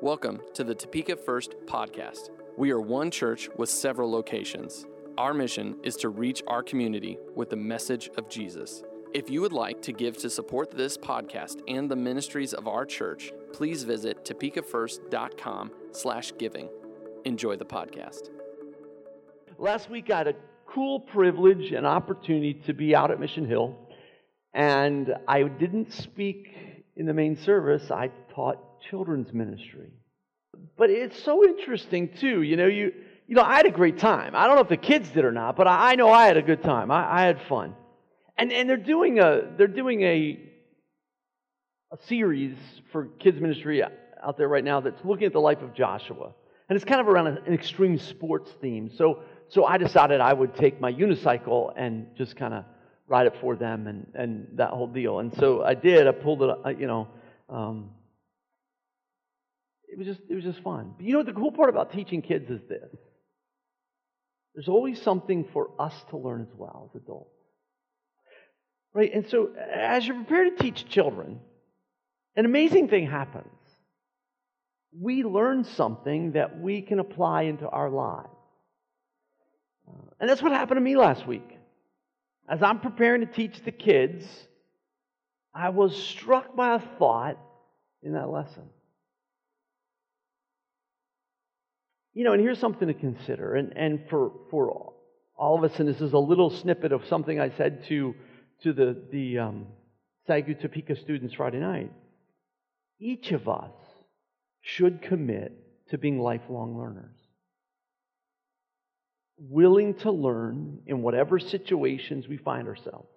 Welcome to the Topeka First podcast. We are one church with several locations. Our mission is to reach our community with the message of Jesus. If you would like to give to support this podcast and the ministries of our church, please visit topekafirst.com slash giving. Enjoy the podcast. Last week I had a cool privilege and opportunity to be out at Mission Hill, and I didn't speak in the main service. I taught children's ministry. But it's so interesting too. You know, you you know, I had a great time. I don't know if the kids did or not, but I, I know I had a good time. I, I had fun. And and they're doing a they're doing a a series for kids ministry out there right now that's looking at the life of Joshua. And it's kind of around an extreme sports theme. So so I decided I would take my unicycle and just kind of ride it for them and, and that whole deal. And so I did. I pulled it, you know, um, it was just it was just fun. But you know the cool part about teaching kids is this. There's always something for us to learn as well as adults. Right? And so as you're prepared to teach children, an amazing thing happens. We learn something that we can apply into our lives. Uh, and that's what happened to me last week. As I'm preparing to teach the kids, I was struck by a thought in that lesson. You know, and here's something to consider, and, and for, for all of us, and this is a little snippet of something I said to, to the, the um, Sagu Topeka students Friday night. Each of us should commit to being lifelong learners. Willing to learn in whatever situations we find ourselves.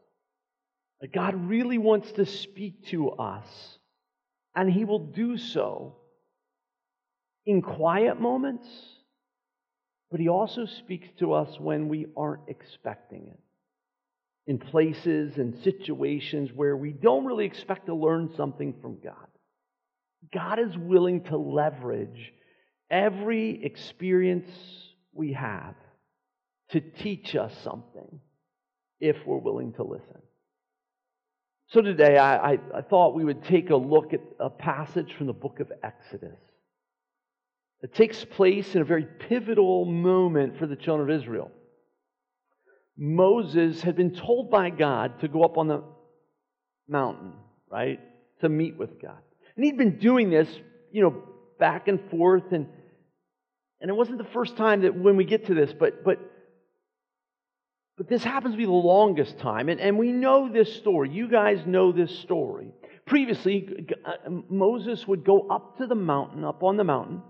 God really wants to speak to us, and He will do so in quiet moments, but He also speaks to us when we aren't expecting it. In places and situations where we don't really expect to learn something from God. God is willing to leverage every experience we have to teach us something if we're willing to listen. So today, I, I, I, thought we would take a look at a passage from the book of Exodus. It takes place in a very pivotal moment for the children of Israel. Moses had been told by God to go up on the mountain, right, to meet with God. And he'd been doing this, you know, back and forth. And, and it wasn't the first time that when we get to this, but, but, but this happens to be the longest time. And, and we know this story. You guys know this story. Previously, uh, Moses would go up to the mountain, up on the mountain,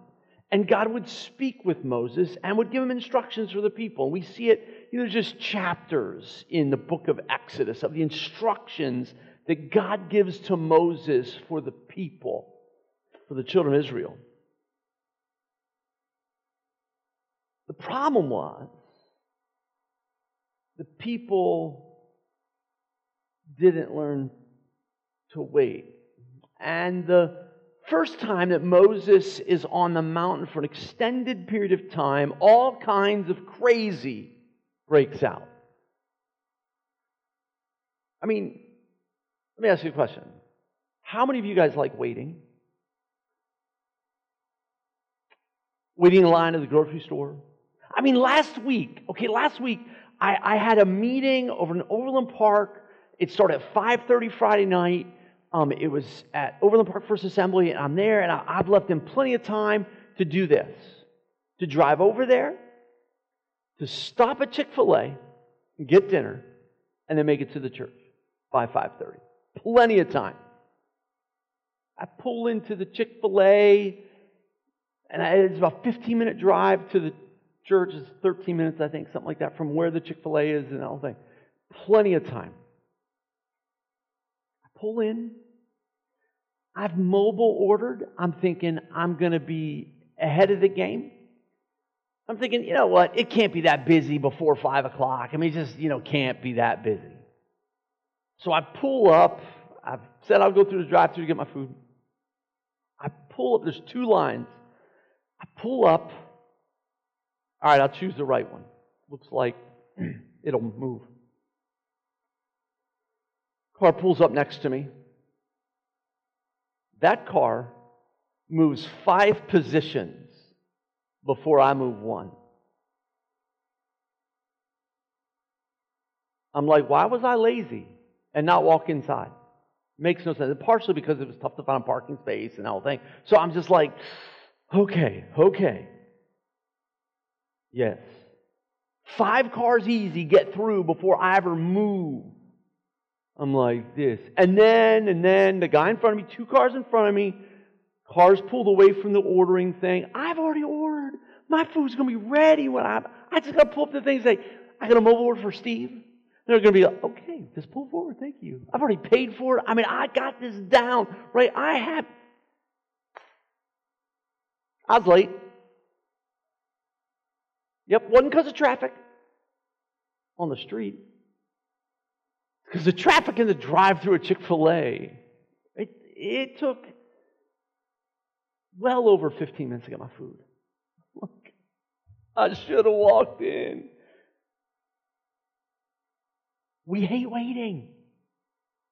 and God would speak with Moses and would give him instructions for the people. And We see it, you know, just chapters in the book of Exodus of the instructions that God gives to Moses for the people, for the children of Israel. The problem was the people didn't learn to wait. And the first time that Moses is on the mountain for an extended period of time, all kinds of crazy breaks out. I mean, let me ask you a question. How many of you guys like waiting? Waiting in line at the grocery store? I mean, last week, okay, last week, I, I had a meeting over in Overland Park. It started at 5.30 Friday night. Um, it was at Overland Park First Assembly, and I'm there, and I, I've left them plenty of time to do this to drive over there, to stop at Chick fil A, get dinner, and then make it to the church by 5.30. Plenty of time. I pull into the Chick fil A, and it's about 15 minute drive to the church. It's 13 minutes, I think, something like that, from where the Chick fil A is and whole thing. Plenty of time. Pull in, I've mobile ordered. I'm thinking I'm going to be ahead of the game. I'm thinking, you know what? It can't be that busy before 5 o'clock. I mean, it just, you know, can't be that busy. So I pull up. I've said I'll go through the drive through to get my food. I pull up. There's two lines. I pull up. All right, I'll choose the right one. Looks like it'll move. Car pulls up next to me. That car moves five positions before I move one. I'm like, why was I lazy and not walk inside? Makes no sense. Partially because it was tough to find a parking space and the whole thing. So I'm just like, okay, okay. Yes. Five cars easy get through before I ever move. I'm like this. And then, and then the guy in front of me, two cars in front of me, cars pulled away from the ordering thing. I've already ordered. My food's going to be ready when I, I just got to pull up the thing and say, I got a mobile order for Steve. They're going to be like, okay, just pull forward. Thank you. I've already paid for it. I mean, I got this down, right? I have. I was late. Yep, wasn't because of traffic on the street. Because the traffic in the drive through at Chick fil A, it, it took well over 15 minutes to get my food. Look, I should have walked in. We hate waiting.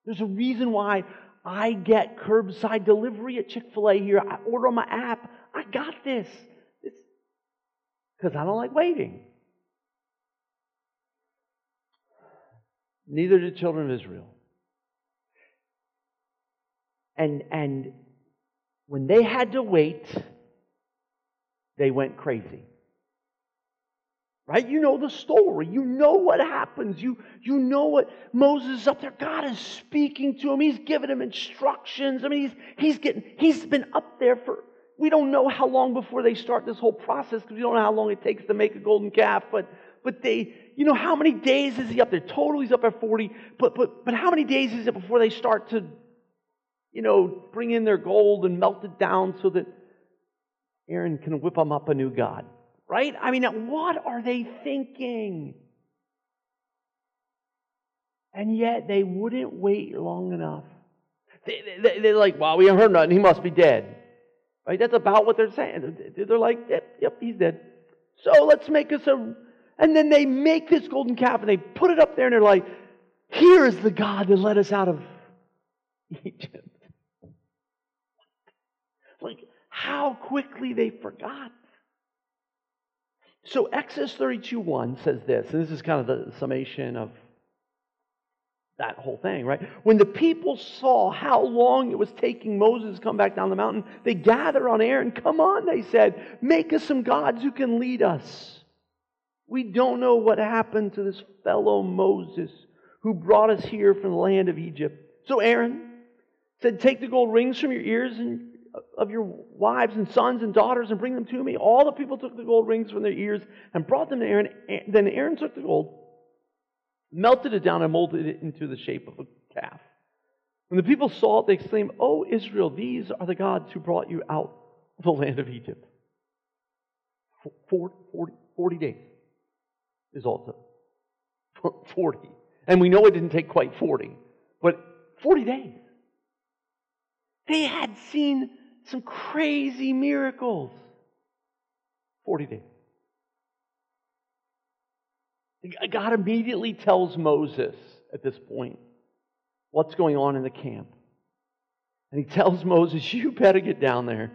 There's a reason why I get curbside delivery at Chick fil A here. I order on my app. I got this. Because I don't like waiting. Neither did children of Israel. And, and when they had to wait, they went crazy. Right? You know the story. You know what happens. You, you know what Moses is up there. God is speaking to him. He's giving him instructions. I mean, he's, he's getting, he's been up there for, we don't know how long before they start this whole process because we don't know how long it takes to make a golden calf, but, but they, you know, how many days is he up there? Total, he's up at 40, but, but, but how many days is it before they start to, you know, bring in their gold and melt it down so that Aaron can whip them up a new God? Right? I mean, what are they thinking? And yet they wouldn't wait long enough. They, they, they're like, well, we haven't heard nothing. He must be dead. Right? That's about what they're saying. They're like, yep, yep, he's dead. So let's make us a. And then they make this golden calf and they put it up there and they're like, here is the God that led us out of Egypt. Like, how quickly they forgot. So Exodus 32 1 says this, and this is kind of the summation of that whole thing, right? When the people saw how long it was taking Moses to come back down the mountain, they gathered on Aaron. Come on, they said, make us some gods who can lead us. We don't know what happened to this fellow Moses who brought us here from the land of Egypt. So Aaron said, Take the gold rings from your ears and uh, of your wives and sons and daughters and bring them to me. All the people took the gold rings from their ears and brought them to Aaron. Then Aaron took the gold, melted it down, and molded it into the shape of a calf. When the people saw it, they exclaimed, Oh, Israel, these are the gods who brought you out of the land of Egypt. 40, 40, 40 days is also 40. And we know it didn't take quite 40, but 40 days. They had seen some crazy miracles. 40 days. God immediately tells Moses at this point what's going on in the camp. And he tells Moses, You better get down there.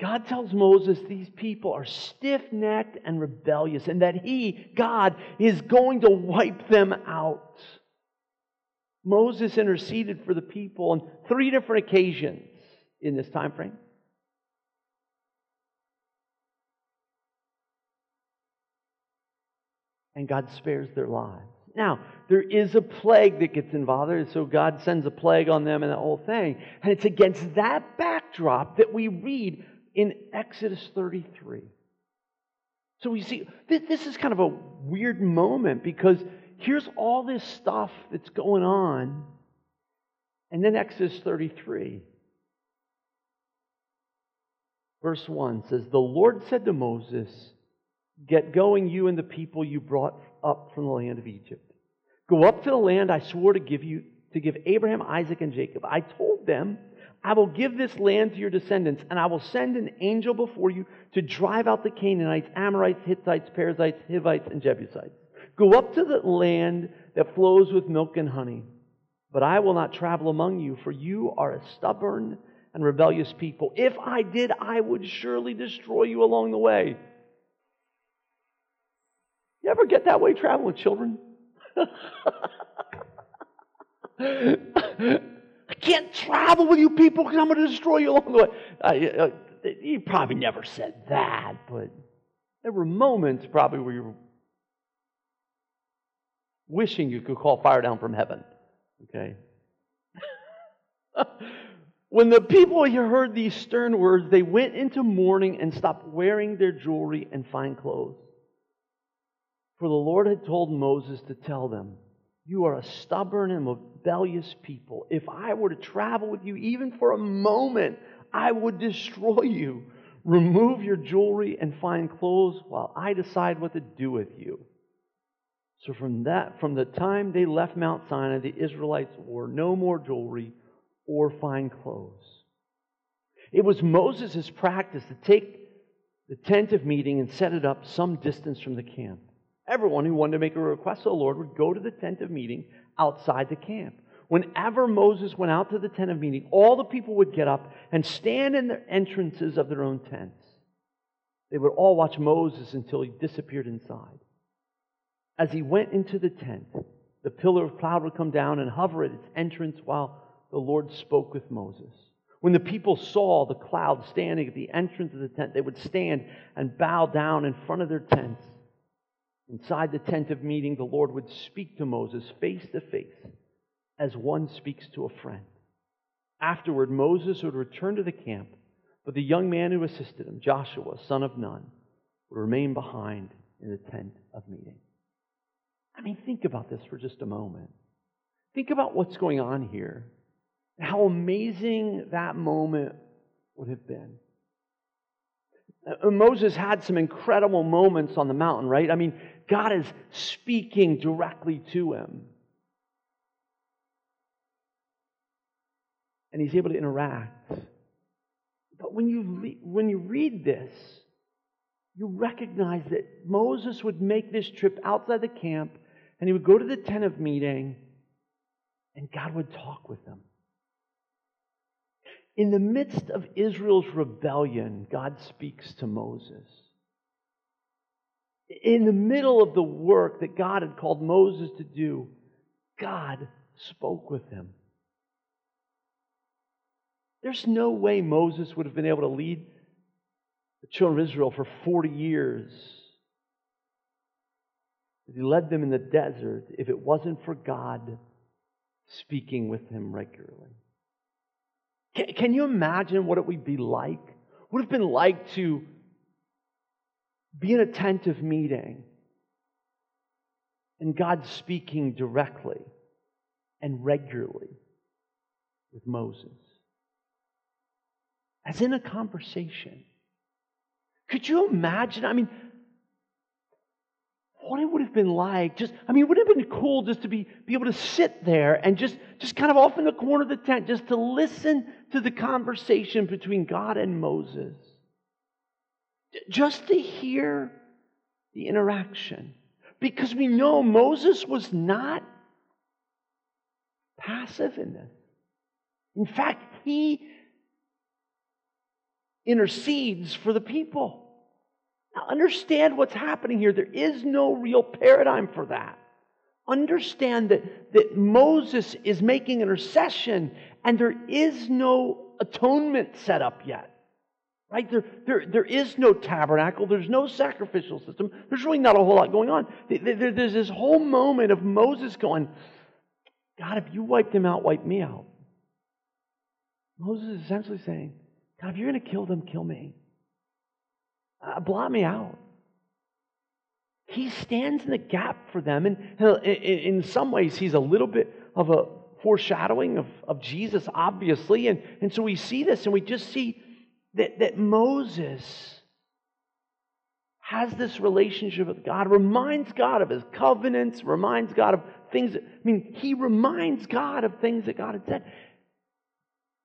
God tells Moses these people are stiff necked and rebellious, and that he, God, is going to wipe them out. Moses interceded for the people on three different occasions in this time frame. And God spares their lives. Now, there is a plague that gets involved, and so God sends a plague on them and the whole thing. And it's against that backdrop that we read in Exodus 33. So we see, this is kind of a weird moment because here's all this stuff that's going on. And then Exodus 33, verse 1 says, The Lord said to Moses, Get going, you and the people you brought up from the land of Egypt. Go up to the land I swore to give you, to give Abraham, Isaac, and Jacob. I told them, I will give this land to your descendants, and I will send an angel before you to drive out the Canaanites, Amorites, Hittites, Perizzites, Hivites, and Jebusites. Go up to the land that flows with milk and honey. But I will not travel among you, for you are a stubborn and rebellious people. If I did, I would surely destroy you along the way. Ever get that way traveling with children? I can't travel with you people because I'm going to destroy you along the way. Uh, uh, you probably never said that, but there were moments probably where you were wishing you could call fire down from heaven. Okay? when the people heard these stern words, they went into mourning and stopped wearing their jewelry and fine clothes. For the Lord had told Moses to tell them, You are a stubborn and rebellious people. If I were to travel with you even for a moment, I would destroy you. Remove your jewelry and fine clothes while I decide what to do with you. So from that, from the time they left Mount Sinai, the Israelites wore no more jewelry or fine clothes. It was Moses' practice to take the tent of meeting and set it up some distance from the camp. Everyone who wanted to make a request to the Lord would go to the tent of meeting outside the camp. Whenever Moses went out to the tent of meeting, all the people would get up and stand in the entrances of their own tents. They would all watch Moses until he disappeared inside. As he went into the tent, the pillar of cloud would come down and hover at its entrance while the Lord spoke with Moses. When the people saw the cloud standing at the entrance of the tent, they would stand and bow down in front of their tents. Inside the tent of meeting, the Lord would speak to Moses face to face as one speaks to a friend. Afterward, Moses would return to the camp, but the young man who assisted him, Joshua, son of Nun, would remain behind in the tent of meeting. I mean, think about this for just a moment. Think about what's going on here. How amazing that moment would have been. Uh, Moses had some incredible moments on the mountain, right? I mean, God is speaking directly to him. And he's able to interact. But when you, when you read this, you recognize that Moses would make this trip outside the camp and he would go to the tent of meeting and God would talk with him. In the midst of Israel's rebellion, God speaks to Moses. In the middle of the work that God had called Moses to do, God spoke with him. There's no way Moses would have been able to lead the children of Israel for 40 years. He led them in the desert if it wasn't for God speaking with him regularly. Can, can you imagine what it would be like? Would have been like to be an attentive meeting and God speaking directly and regularly with Moses as in a conversation. Could you imagine? I mean, what it would have been like just i mean it would have been cool just to be, be able to sit there and just just kind of off in the corner of the tent just to listen to the conversation between god and moses just to hear the interaction because we know moses was not passive in this in fact he intercedes for the people now, understand what's happening here. There is no real paradigm for that. Understand that, that Moses is making intercession and there is no atonement set up yet. Right? There, there, there is no tabernacle. There's no sacrificial system. There's really not a whole lot going on. There, there's this whole moment of Moses going, God, if you wiped them out, wipe me out. Moses is essentially saying, God, if you're going to kill them, kill me. Uh, blot me out. He stands in the gap for them. And in some ways, he's a little bit of a foreshadowing of, of Jesus, obviously. And, and so we see this and we just see that, that Moses has this relationship with God, reminds God of his covenants, reminds God of things. That, I mean, he reminds God of things that God had said.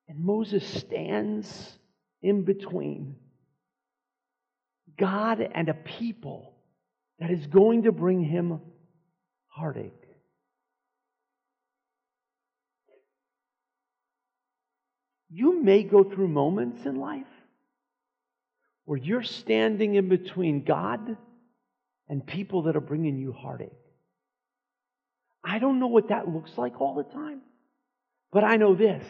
And Moses stands in between God and a people that is going to bring him heartache. you may go through moments in life where you're standing in between God and people that are bringing you heartache. I don't know what that looks like all the time, but I know this.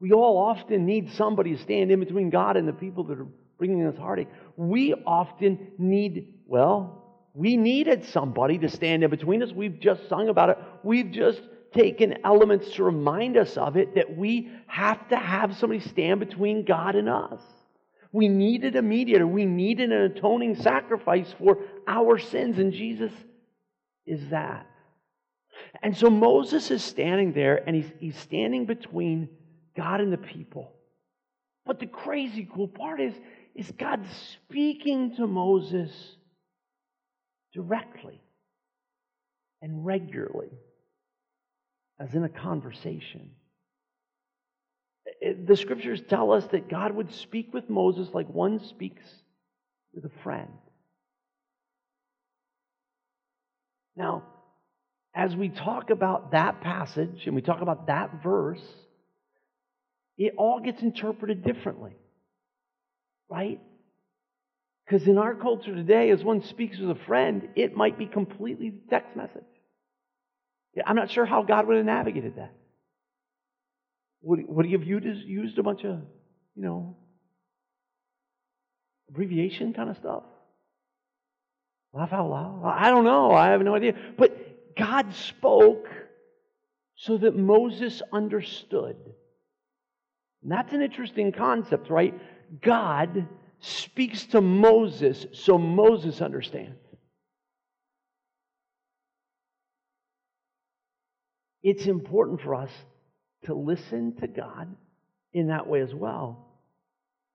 We all often need somebody to stand in between God and the people that are bringing us heartache. We often need, well, we needed somebody to stand in between us. We've just sung about it. We've just taken elements to remind us of it that we have to have somebody stand between God and us. We needed a mediator. We needed an atoning sacrifice for our sins, and Jesus is that. And so Moses is standing there, and he's, he's standing between God and the people. But the crazy cool part is, is God speaking to Moses directly and regularly, as in a conversation. Eh, eh, the scriptures tell us that God would speak with Moses like one speaks with a friend. Now, as we talk about that passage and we talk about that verse, it all gets interpreted differently, right? Because in our culture today, as one speaks with a friend, it might be completely text message. I'm not sure how God would have navigated that. Would, would he have used, a bunch of, you know, abbreviation kind of stuff? Laugh out loud? I don't know. I have no idea. But God spoke so that Moses understood. And that's an interesting concept, right? God speaks to Moses so Moses understands. It's important for us to listen to God in that way as well.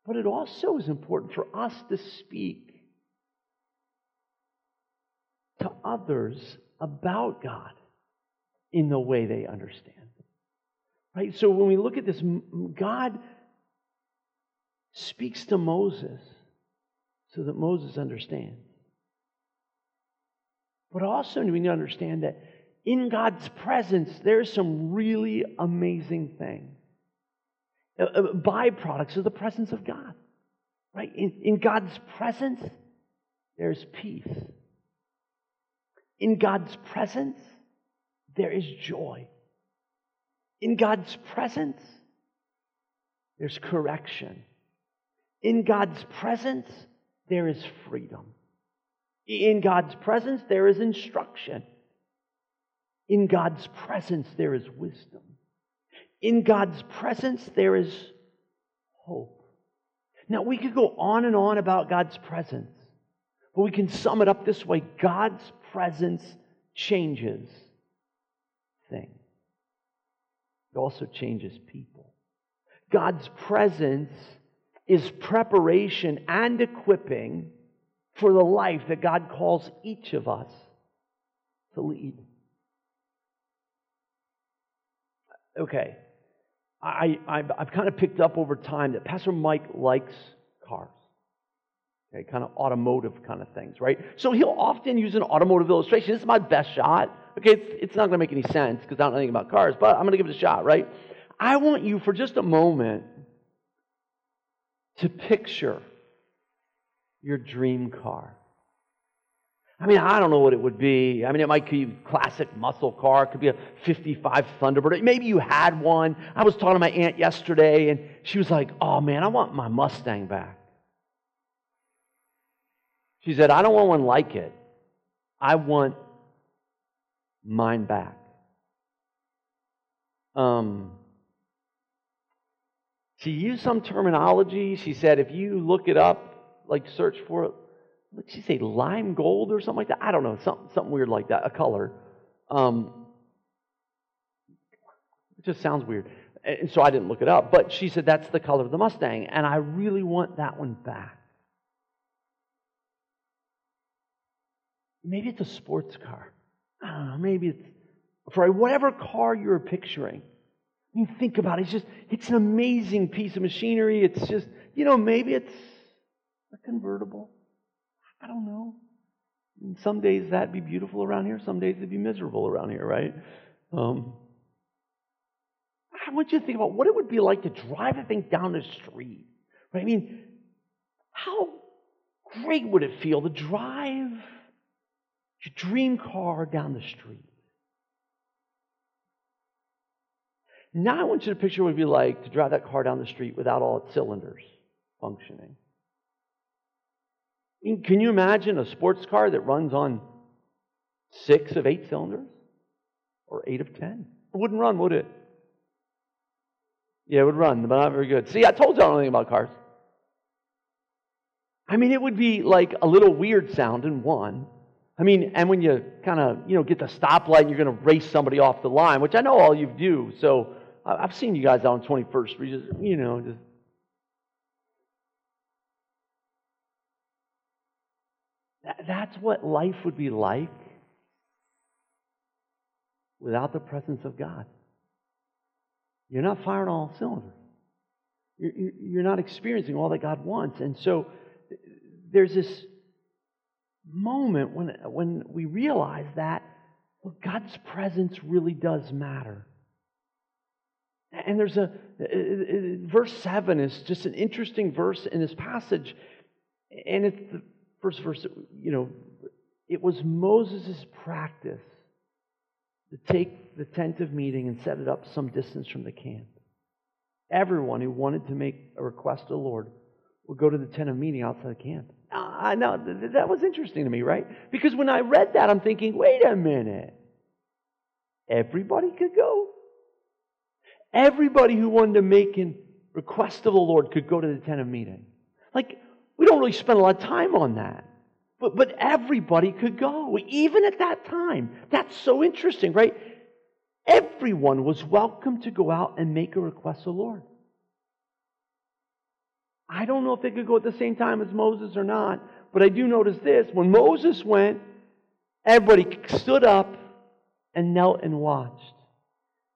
But it also is important for us to speak to others about God in the way they understand. Right? So when we look at this, God speaks to Moses so that Moses understands. But also, we need to understand that in God's presence, there's some really amazing things. Byproducts of the presence of God. Right? In, in God's presence, there's peace. In God's presence, there is joy. In God's presence, there's correction. In God's presence, there is freedom. In God's presence, there is instruction. In God's presence, there is wisdom. In God's presence, there is hope. Now, we could go on and on about God's presence, but we can sum it up this way God's presence changes things, it also changes people. God's presence is preparation and equipping for the life that God calls each of us to lead. Okay, I, I've, I've kind of picked up over time that Pastor Mike likes cars. Okay, kind of automotive kind of things, right? So he'll often use an automotive illustration. This is my best shot. Okay, it's, it's not going to make any sense because I don't know anything about cars, but I'm going to give it a shot, right? I want you for just a moment to picture your dream car. I mean, I don't know what it would be. I mean, it might be a classic muscle car. It could be a 55 Thunderbird. Maybe you had one. I was talking to my aunt yesterday, and she was like, oh, man, I want my Mustang back. She said, I don't want one like it. I want mine back. Um, she used some terminology. She said, if you look it up, like search for it, what she say, lime gold or something like that? I don't know, something, something weird like that, a color. Um, it just sounds weird. And so I didn't look it up. But she said, that's the color of the Mustang. And I really want that one back. Maybe it's a sports car. I don't know. Maybe it's for whatever car you're picturing. You think about it, it's just, it's an amazing piece of machinery. It's just, you know, maybe it's a convertible. I don't know. Some days that'd be beautiful around here, some days it'd be miserable around here, right? Um, I want you to think about what it would be like to drive a thing down the street. Right? I mean, how great would it feel to drive your dream car down the street? Now I want you to picture what it would be like to drive that car down the street without all its cylinders functioning. I mean, can you imagine a sports car that runs on six of eight cylinders? Or eight of ten? It wouldn't run, would it? Yeah, it would run, but not very good. See, I told you I don't know anything about cars. I mean, it would be like a little weird sound in one. I mean, and when you kind of, you know, get the stoplight and you're going to race somebody off the line, which I know all you do. So I've seen you guys out on 21st, you know, just That's what life would be like without the presence of God. You're not firing all cylinders. You're not experiencing all that God wants. And so there's this moment when, when we realize that well, God's presence really does matter. And there's a, uh, uh, verse 7 is just an interesting verse in this passage. And it's first verse, you know, it was Moses' practice to take the tent of meeting and set it up some distance from the camp. Everyone who wanted to make a request to the Lord would go to the tent of meeting outside the camp. Ah, I know that was interesting to me, right? Because when I read that, I'm thinking, wait a minute. Everybody could go. Everybody who wanted to make a request of the Lord could go to the tent of meeting. Like, we don't really spend a lot of time on that. But, but everybody could go, even at that time. That's so interesting, right? Everyone was welcome to go out and make a request to the Lord. I don't know if they could go at the same time as Moses or not, but I do notice this. When Moses went, everybody stood up and knelt and watched.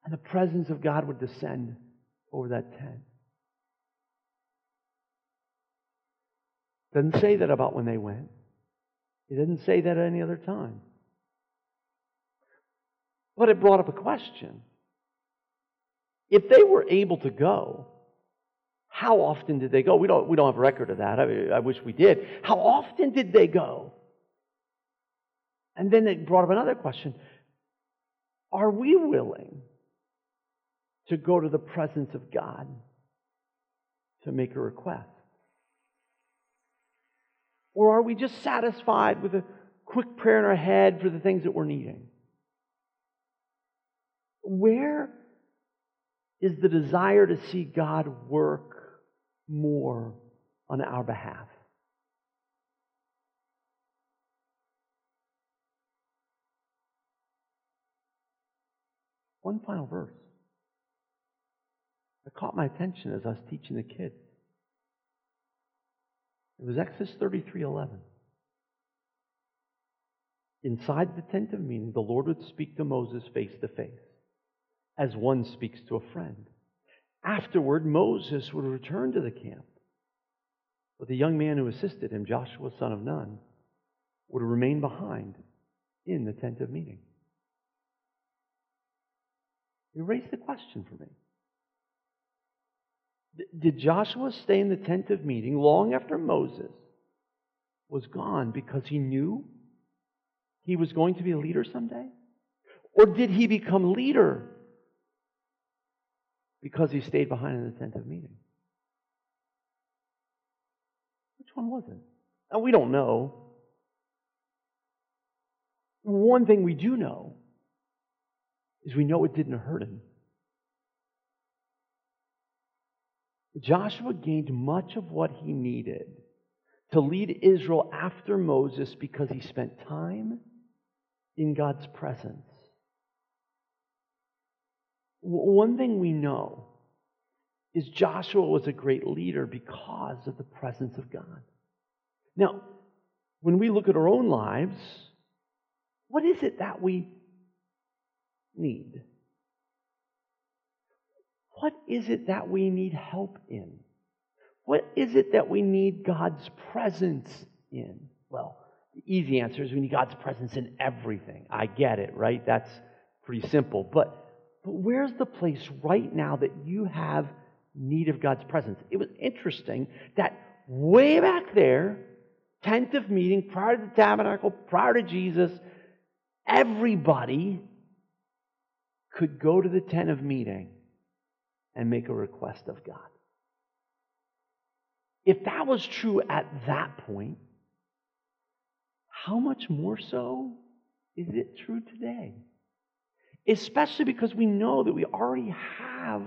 And the presence of God would descend over that tent. Doesn't say that about when they went. He didn't say that at any other time. But it brought up a question. If they were able to go, how often did they go? We don't, we don't have a record of that. I, I wish we did. How often did they go? And then it brought up another question Are we willing to go to the presence of God to make a request? Or are we just satisfied with a quick prayer in our head for the things that we're needing? Where is the desire to see God work more on our behalf? One final verse. It caught my attention as I was teaching the kids. It was Exodus 33:11. Inside the tent of meeting, the Lord would speak to Moses face to face, as one speaks to a friend. Afterward, Moses would return to the camp. But the young man who assisted him, Joshua son of Nun, would remain behind in the tent of meeting. You raised the question for me. Did Joshua stay in the tent of meeting long after Moses was gone because he knew he was going to be a leader someday? Or did he become leader because he stayed behind in the tent of meeting? Which one was it? Now, we don't know. One thing we do know is we know it didn't hurt him. Joshua gained much of what he needed to lead Israel after Moses because he spent time in God's presence. One thing we know is Joshua was a great leader because of the presence of God. Now, when we look at our own lives, what is it that we need? What is it that we need help in? What is it that we need God's presence in? Well, the easy answer is we need God's presence in everything. I get it, right? That's pretty simple. But but where's the place right now that you have need of God's presence? It was interesting that way back there, tent of meeting, prior to the tabernacle, prior to Jesus, everybody could go to the tent of meeting and make a request of God. If that was true at that point, how much more so is it true today? Especially because we know that we already have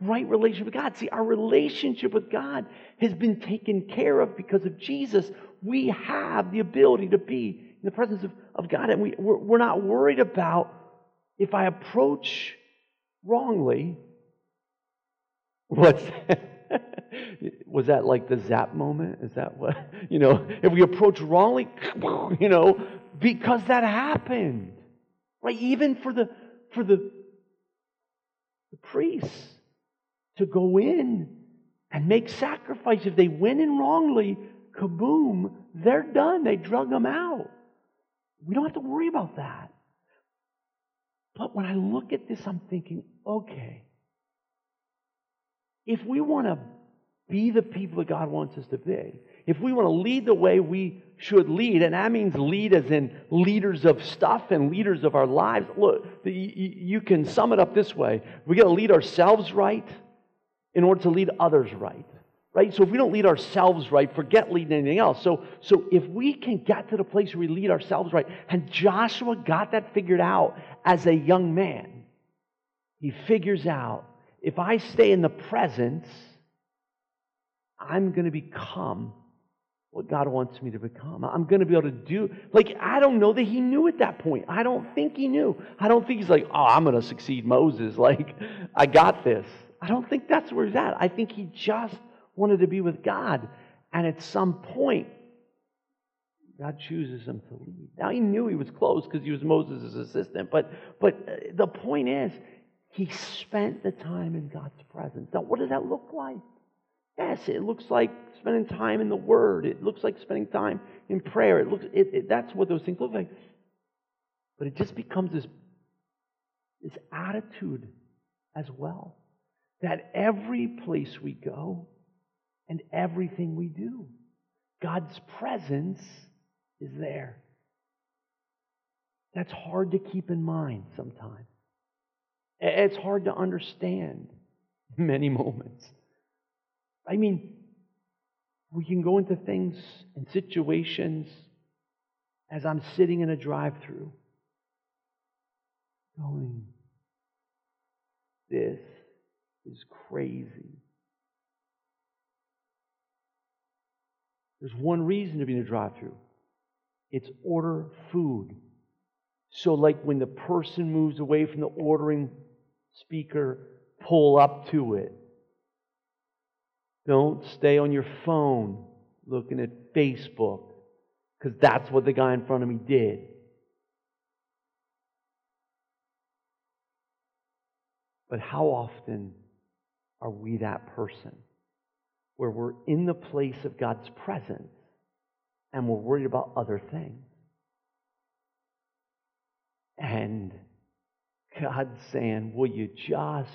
right relationship with God. See, our relationship with God has been taken care of because of Jesus. We have the ability to be in the presence of, of God, and we, we're, we're not worried about if I approach wrongly. What's was that like the zap moment? Is that what, you know, if we approach wrongly, you know, because that happened, right? Even for the, for the, the priests to go in and make sacrifice. If they went in wrongly, kaboom, they're done. They drug them out. We don't have to worry about that. But when I look at this, I'm thinking, okay, if we want to be the people that God wants us to be, if we want to lead the way we should lead, and that means lead as in leaders of stuff and leaders of our lives, look, you can sum it up this way we got to lead ourselves right in order to lead others right. Right? So if we don't lead ourselves right, forget leading anything else. So, so if we can get to the place where we lead ourselves right, and Joshua got that figured out as a young man, he figures out if I stay in the presence, I'm going to become what God wants me to become. I'm going to be able to do, like, I don't know that he knew at that point. I don't think he knew. I don't think he's like, oh, I'm going to succeed Moses. Like, I got this. I don't think that's where he's at. I think he just wanted to be with God. And at some point, God chooses him to lead. Now, he knew he was close because he was Moses' assistant. But, but uh, the point is, he spent the time in God's presence. Now, what does that look like? Yes, it looks like spending time in the Word. It looks like spending time in prayer. It looks it, it, that's what those things look like. But it just becomes this, this attitude as well that every place we go and everything we do, God's presence is there. That's hard to keep in mind sometimes. It's hard to understand many moments. I mean, we can go into things and situations as I'm sitting in a drive through going, this is crazy. There's one reason to be in a drive through it's order food. So, like when the person moves away from the ordering speaker, pull up to it. Don't stay on your phone looking at Facebook because that's what the guy in front of me did. But how often are we that person where we're in the place of God's presence and we're worried about other things? And God's saying, Will you just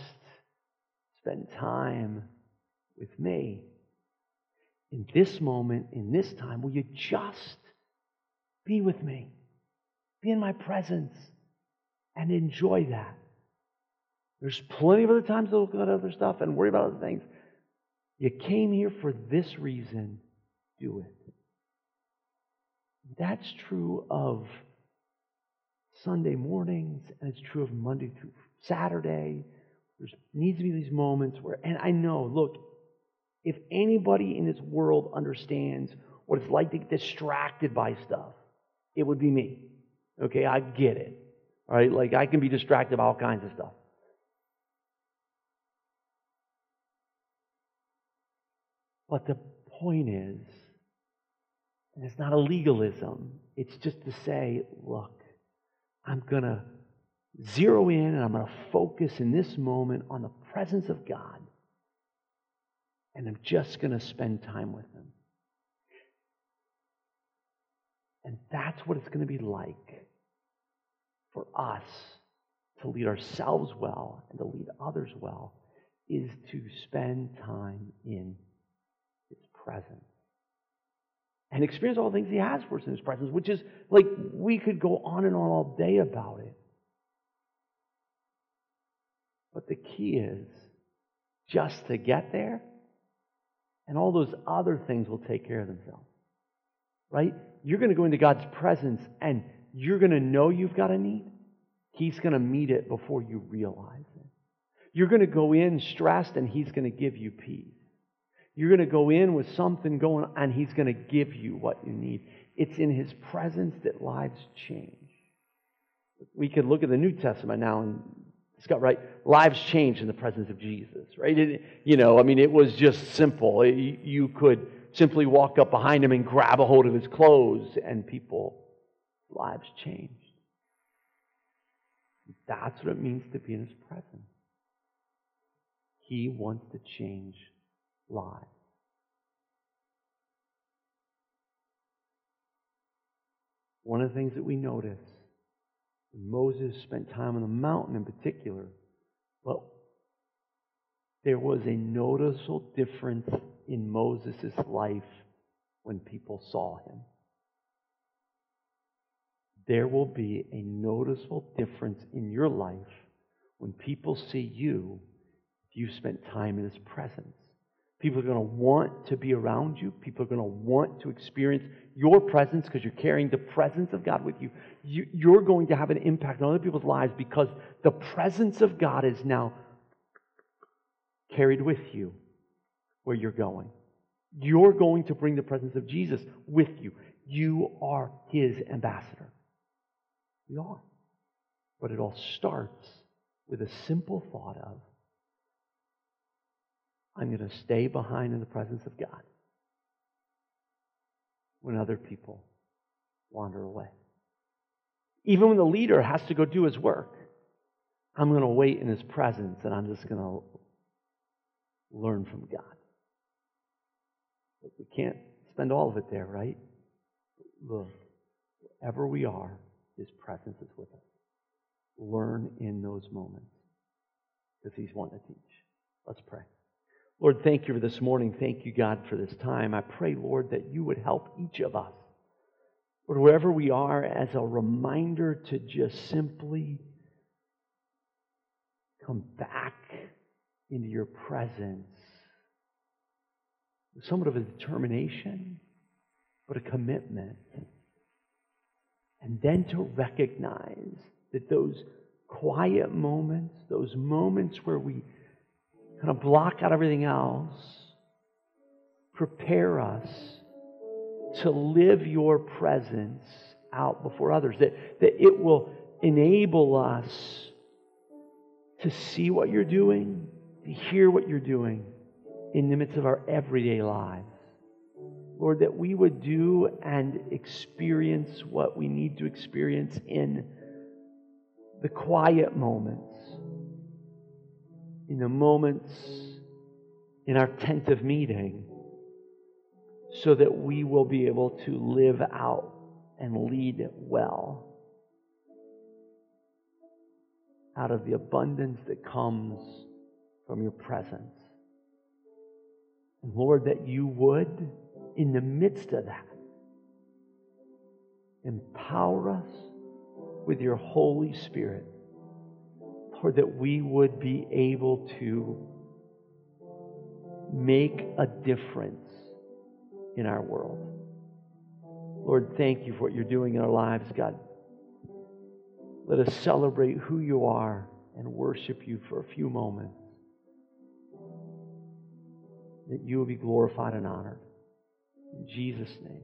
spend time with me? In this moment, in this time, will you just be with me? Be in my presence and enjoy that. There's plenty of other times to look at other stuff and worry about other things. You came here for this reason, do it. That's true of Sunday mornings, and it's true of Monday through Saturday. There needs to be these moments where, and I know, look, if anybody in this world understands what it's like to get distracted by stuff, it would be me. Okay, I get it. All right, like I can be distracted by all kinds of stuff. But the point is, and it's not a legalism, it's just to say, look, I'm going to zero in and I'm going to focus in this moment on the presence of God. And I'm just going to spend time with Him. And that's what it's going to be like for us to lead ourselves well and to lead others well is to spend time in His presence and experience all the things He has for us in His presence, which is like we could go on and on all day about it. But the key is just to get there, and all those other things will take care of themselves. Right? You're going to go into God's presence and you're going to know you've got a need. He's going to meet it before you realize it. You're going to go in stressed and He's going to give you peace. You're going to go in with something going on, and He's going to give you what you need. It's in His presence that lives change. We could look at the New Testament now and Scott, right? Lives change in the presence of Jesus, right? It, you know, I mean, it was just simple. It, you could simply walk up behind him and grab a hold of his clothes, and people, lives changed. That's what it means to be in his presence. He wants to change lives. One of the things that we notice Moses spent time on the mountain in particular. Well, there was a noticeable difference in Moses' life when people saw him. There will be a noticeable difference in your life when people see you if you spent time in his presence. People are going to want to be around you. People are going to want to experience your presence because you're carrying the presence of God with you. you. are going to have an impact on other people's lives because the presence of God is now carried with you where you're going. You're going to bring the presence of Jesus with you. You are his ambassador. You are. But it all starts with a simple thought of I'm going to stay behind in the presence of God when other people wander away. Even when the leader has to go do his work, I'm going to wait in his presence and I'm just going to learn from God. But we can't spend all of it there, right? Look, wherever we are, his presence is with us. Learn in those moments because he's wanting to teach. Let's pray. Lord, thank you for this morning. Thank you, God, for this time. I pray, Lord, that you would help each of us, Lord, wherever we are, as a reminder to just simply come back into your presence with somewhat of a determination, but a commitment. And then to recognize that those quiet moments, those moments where we kind of block out everything else, prepare us to live your presence out before others, that, that it will enable us to see what you're doing, to hear what you're doing in the midst of our everyday lives. Lord, that we would do and experience what we need to experience in the quiet moments in the moments in our tent of meeting so that we will be able to live out and lead well out of the abundance that comes from your presence. And Lord, that you would, in the midst of that, empower us with your Holy Spirit Lord, that we would be able to make a difference in our world. Lord, thank you for what you're doing in our lives, God. Let us celebrate who you are and worship you for a few moments. That you will be glorified and honored. In Jesus' name.